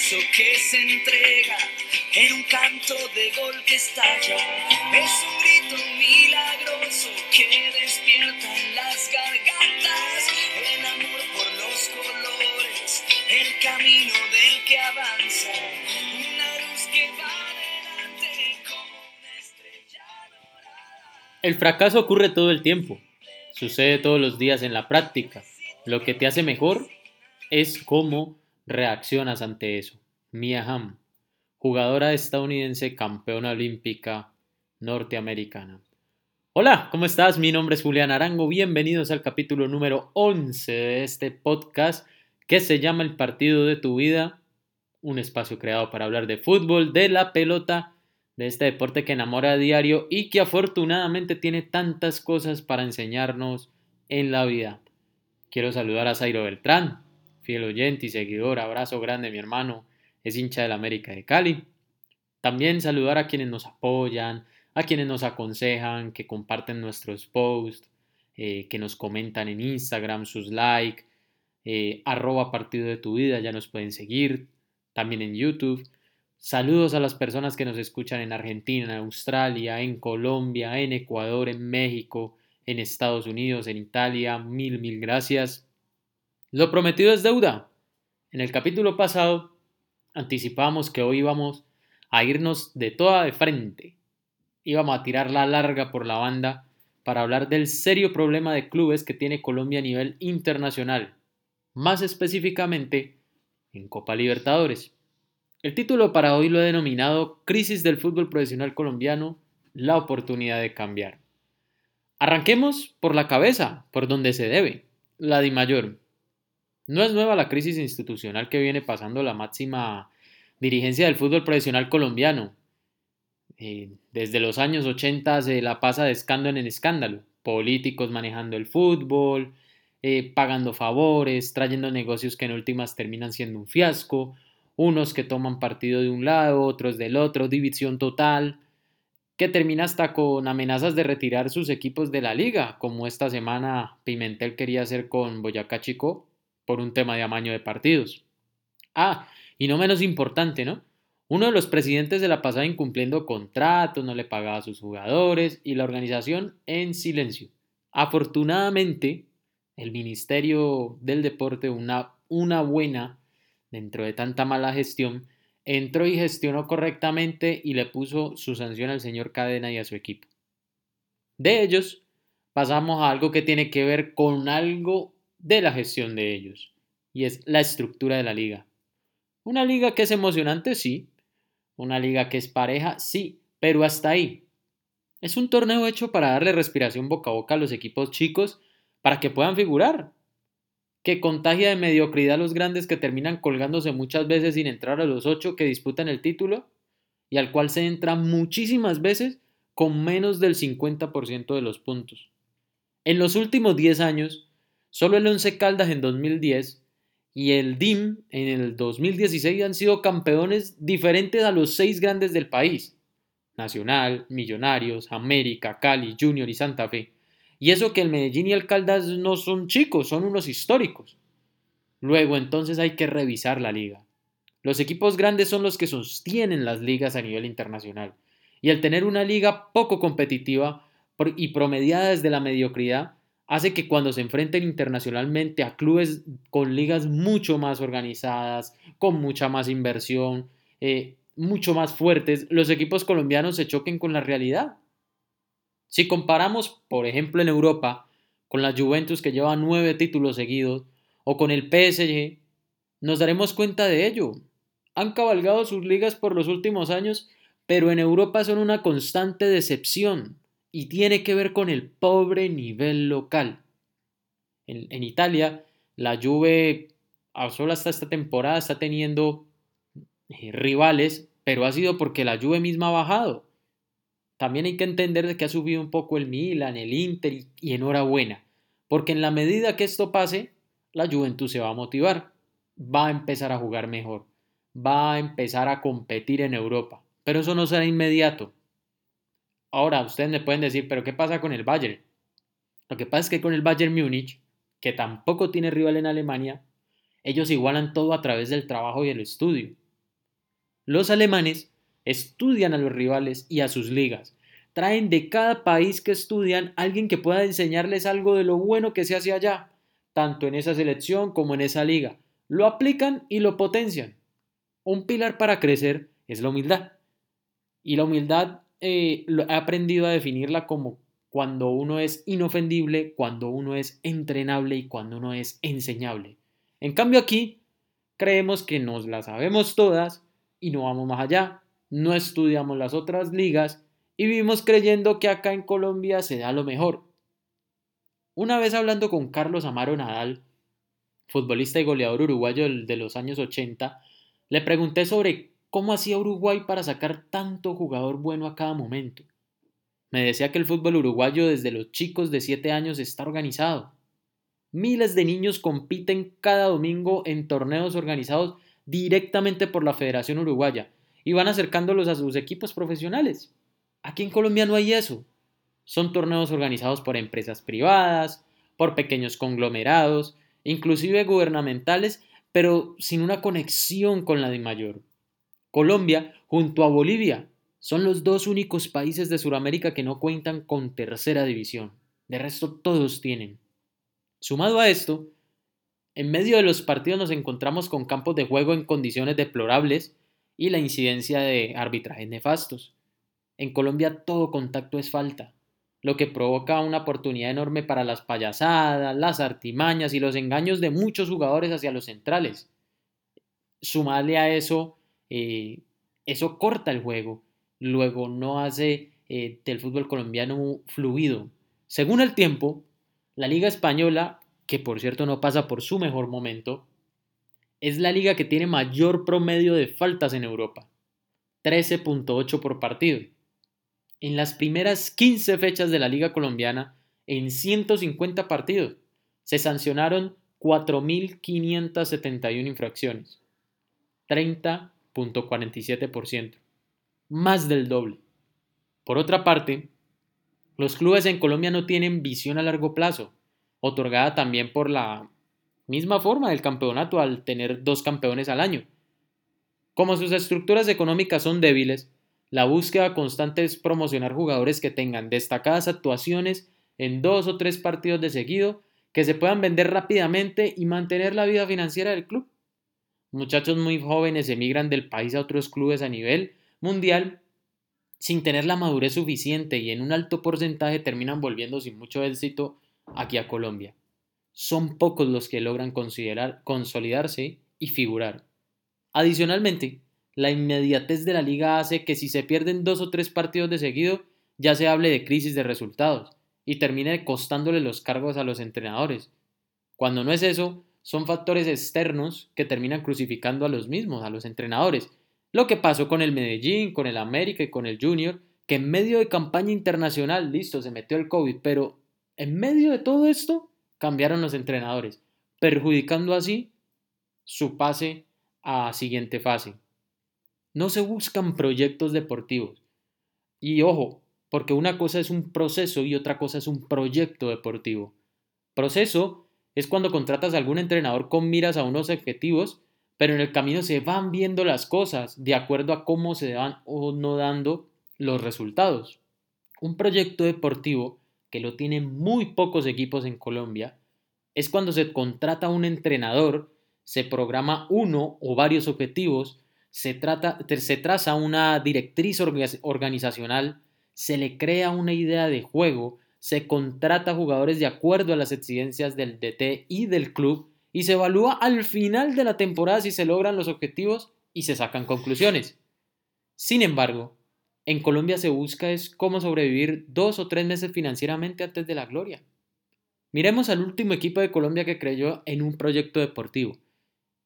fracaso que se entrega en un canto de gol que estalla. Es un grito milagroso que despierta en las gargantas el amor por los colores, el camino del que avanza. Una luz que va adelante como una estrella dorada. El fracaso ocurre todo el tiempo, sucede todos los días en la práctica. Lo que te hace mejor es cómo reaccionas ante eso. Mia Hamm, jugadora estadounidense campeona olímpica norteamericana. Hola, ¿cómo estás? Mi nombre es Julián Arango. Bienvenidos al capítulo número 11 de este podcast que se llama El partido de tu vida. Un espacio creado para hablar de fútbol, de la pelota, de este deporte que enamora a diario y que afortunadamente tiene tantas cosas para enseñarnos en la vida. Quiero saludar a Zairo Beltrán, fiel oyente y seguidor, abrazo grande mi hermano, es hincha del América de Cali. También saludar a quienes nos apoyan, a quienes nos aconsejan, que comparten nuestros posts, eh, que nos comentan en Instagram, sus likes, eh, arroba partido de tu vida, ya nos pueden seguir, también en YouTube. Saludos a las personas que nos escuchan en Argentina, en Australia, en Colombia, en Ecuador, en México, en Estados Unidos, en Italia. Mil, mil gracias. Lo prometido es deuda. En el capítulo pasado anticipamos que hoy íbamos a irnos de toda de frente. Íbamos a tirar la larga por la banda para hablar del serio problema de clubes que tiene Colombia a nivel internacional, más específicamente en Copa Libertadores. El título para hoy lo he denominado Crisis del fútbol profesional colombiano, la oportunidad de cambiar. Arranquemos por la cabeza, por donde se debe, la de mayor. No es nueva la crisis institucional que viene pasando la máxima dirigencia del fútbol profesional colombiano. Eh, desde los años 80 se la pasa de escándalo en escándalo. Políticos manejando el fútbol, eh, pagando favores, trayendo negocios que en últimas terminan siendo un fiasco, unos que toman partido de un lado, otros del otro, división total, que termina hasta con amenazas de retirar sus equipos de la liga, como esta semana Pimentel quería hacer con Boyacá Chico por un tema de amaño de partidos. Ah, y no menos importante, ¿no? Uno de los presidentes de la pasada incumpliendo contratos, no le pagaba a sus jugadores y la organización en silencio. Afortunadamente, el Ministerio del Deporte, una, una buena dentro de tanta mala gestión, entró y gestionó correctamente y le puso su sanción al señor Cadena y a su equipo. De ellos, pasamos a algo que tiene que ver con algo de la gestión de ellos, y es la estructura de la liga. Una liga que es emocionante, sí. Una liga que es pareja, sí, pero hasta ahí. Es un torneo hecho para darle respiración boca a boca a los equipos chicos para que puedan figurar. Que contagia de mediocridad a los grandes que terminan colgándose muchas veces sin entrar a los ocho que disputan el título y al cual se entra muchísimas veces con menos del 50% de los puntos. En los últimos 10 años, Solo el Once Caldas en 2010 y el DIM en el 2016 han sido campeones diferentes a los seis grandes del país. Nacional, Millonarios, América, Cali, Junior y Santa Fe. Y eso que el Medellín y el Caldas no son chicos, son unos históricos. Luego entonces hay que revisar la liga. Los equipos grandes son los que sostienen las ligas a nivel internacional. Y al tener una liga poco competitiva y promediada desde la mediocridad, hace que cuando se enfrenten internacionalmente a clubes con ligas mucho más organizadas, con mucha más inversión, eh, mucho más fuertes, los equipos colombianos se choquen con la realidad. Si comparamos, por ejemplo, en Europa, con la Juventus que lleva nueve títulos seguidos, o con el PSG, nos daremos cuenta de ello. Han cabalgado sus ligas por los últimos años, pero en Europa son una constante decepción y tiene que ver con el pobre nivel local. En, Italia, la Juve, solo hasta esta temporada, está teniendo eh, rivales, pero ha sido porque la Juve misma ha bajado. También hay que entender de que ha subido un poco el Milan, el Inter y, y enhorabuena, porque en la medida que esto pase, la Juventus se va a motivar, va a empezar a jugar mejor, va a empezar a competir en Europa, pero eso no será inmediato. Ahora, ustedes me pueden decir, pero ¿qué pasa con el Bayern? Lo que pasa es que con el Bayern Múnich, que tampoco tiene rival en Alemania, ellos igualan todo a través del trabajo y el estudio. Los alemanes estudian a los rivales y a sus ligas. Traen de cada país que estudian alguien que pueda enseñarles algo de lo bueno que se hace allá, tanto en esa selección como en esa liga. Lo aplican y lo potencian. Un pilar para crecer es la humildad. Y la humildad eh, he aprendido a definirla como cuando uno es inofendible, cuando uno es entrenable y cuando uno es enseñable. En cambio aquí creemos que nos las sabemos todas y no vamos más allá, no estudiamos las otras ligas y vivimos creyendo que acá en Colombia se da lo mejor. Una vez hablando con Carlos Amaro Nadal, futbolista y goleador uruguayo de los años 80, le pregunté sobre cómo hacía Uruguay para sacar tanto jugador bueno a cada momento. Me decía que el fútbol uruguayo desde los chicos de 7 años está organizado. Miles de niños compiten cada domingo en torneos organizados directamente por la Federación Uruguaya y van acercándolos a sus equipos profesionales. Aquí en Colombia no hay eso. Son torneos organizados por empresas privadas, por pequeños conglomerados, inclusive gubernamentales, pero sin una conexión con la de mayor. Colombia, junto a Bolivia, son los dos únicos países de Sudamérica que no cuentan con tercera división. De resto todos tienen. Sumado a esto, en medio de los partidos nos encontramos con campos de juego en condiciones deplorables y la incidencia de arbitrajes nefastos. En Colombia todo contacto es falta, lo que provoca una oportunidad enorme para las payasadas, las artimañas y los engaños de muchos jugadores hacia los centrales. Sumarle a eso, eh, eso corta el juego, luego no hace eh, del fútbol colombiano fluido. Según el tiempo, la Liga Española que por cierto no pasa por su mejor momento, es la liga que tiene mayor promedio de faltas en Europa, 13.8 por partido. En las primeras 15 fechas de la liga colombiana, en 150 partidos, se sancionaron 4.571 infracciones, 30.47%, más del doble. Por otra parte, los clubes en Colombia no tienen visión a largo plazo otorgada también por la misma forma del campeonato al tener dos campeones al año. Como sus estructuras económicas son débiles, la búsqueda constante es promocionar jugadores que tengan destacadas actuaciones en dos o tres partidos de seguido, que se puedan vender rápidamente y mantener la vida financiera del club. Muchachos muy jóvenes emigran del país a otros clubes a nivel mundial sin tener la madurez suficiente y en un alto porcentaje terminan volviendo sin mucho éxito aquí a Colombia. Son pocos los que logran considerar, consolidarse y figurar. Adicionalmente, la inmediatez de la liga hace que si se pierden dos o tres partidos de seguido, ya se hable de crisis de resultados y termine costándole los cargos a los entrenadores. Cuando no es eso, son factores externos que terminan crucificando a los mismos, a los entrenadores. Lo que pasó con el Medellín, con el América y con el Junior, que en medio de campaña internacional, listo, se metió el COVID, pero en medio de todo esto, cambiaron los entrenadores, perjudicando así su pase a siguiente fase. No se buscan proyectos deportivos. Y ojo, porque una cosa es un proceso y otra cosa es un proyecto deportivo. Proceso es cuando contratas a algún entrenador con miras a unos objetivos, pero en el camino se van viendo las cosas de acuerdo a cómo se van o no dando los resultados. Un proyecto deportivo que lo tienen muy pocos equipos en Colombia, es cuando se contrata un entrenador, se programa uno o varios objetivos, se, trata, se traza una directriz organizacional, se le crea una idea de juego, se contrata jugadores de acuerdo a las exigencias del DT y del club y se evalúa al final de la temporada si se logran los objetivos y se sacan conclusiones. Sin embargo, en Colombia se busca es cómo sobrevivir dos o tres meses financieramente antes de la gloria. Miremos al último equipo de Colombia que creyó en un proyecto deportivo,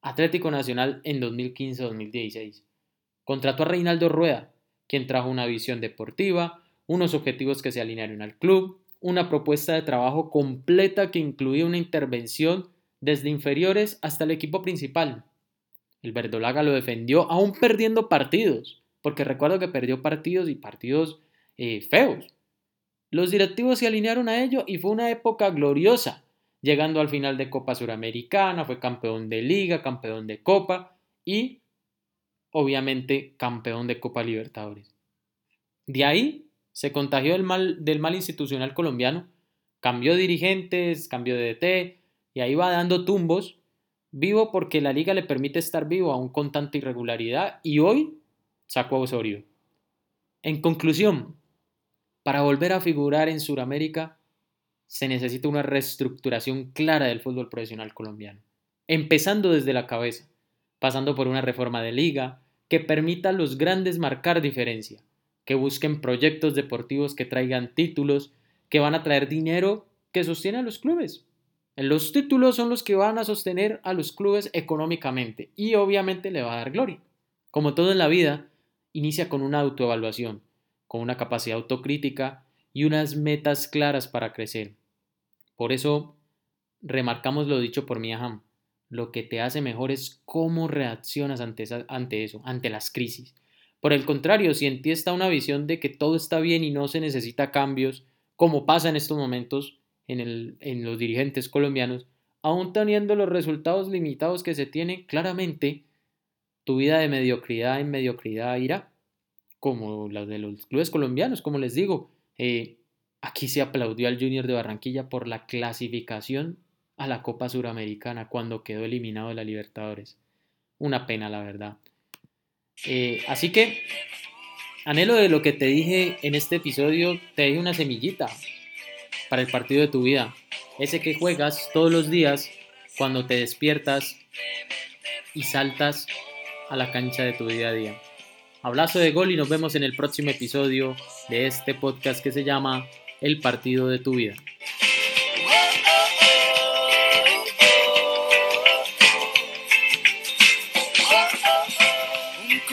Atlético Nacional en 2015-2016. Contrató a Reinaldo Rueda, quien trajo una visión deportiva, unos objetivos que se alinearon al club, una propuesta de trabajo completa que incluía una intervención desde inferiores hasta el equipo principal. El Verdolaga lo defendió aún perdiendo partidos, porque recuerdo que perdió partidos y partidos eh, feos. Los directivos se alinearon a ello y fue una época gloriosa, llegando al final de Copa Suramericana, fue campeón de liga, campeón de Copa y obviamente campeón de Copa Libertadores. De ahí se contagió del mal, del mal institucional colombiano, cambió dirigentes, cambió de DT y ahí va dando tumbos. Vivo porque la liga le permite estar vivo aún con tanta irregularidad y hoy sacó a Osorio. En conclusión, para volver a figurar en Sudamérica se necesita una reestructuración clara del fútbol profesional colombiano, empezando desde la cabeza, pasando por una reforma de liga que permita a los grandes marcar diferencia, que busquen proyectos deportivos que traigan títulos, que van a traer dinero que sostiene a los clubes. Los títulos son los que van a sostener a los clubes económicamente y obviamente le va a dar gloria. Como todo en la vida, inicia con una autoevaluación, con una capacidad autocrítica y unas metas claras para crecer. Por eso, remarcamos lo dicho por Miaham, lo que te hace mejor es cómo reaccionas ante, ante eso, ante las crisis. Por el contrario, si en ti está una visión de que todo está bien y no se necesita cambios, como pasa en estos momentos en, los dirigentes colombianos, aún teniendo los resultados limitados que se tienen, claramente tu vida de mediocridad en mediocridad irá, como la de los clubes colombianos, como les digo. Eh, aquí se aplaudió al Junior de Barranquilla por la clasificación a la Copa Suramericana cuando quedó eliminado de la Libertadores. Una pena, la verdad. Eh, así que, anhelo de lo que te dije en este episodio, te dije una semillita para el partido de tu vida. Ese que juegas todos los días cuando te despiertas y saltas a la cancha de tu día a día. Abrazo de gol y nos vemos en el próximo episodio de este podcast que se llama El partido de tu vida.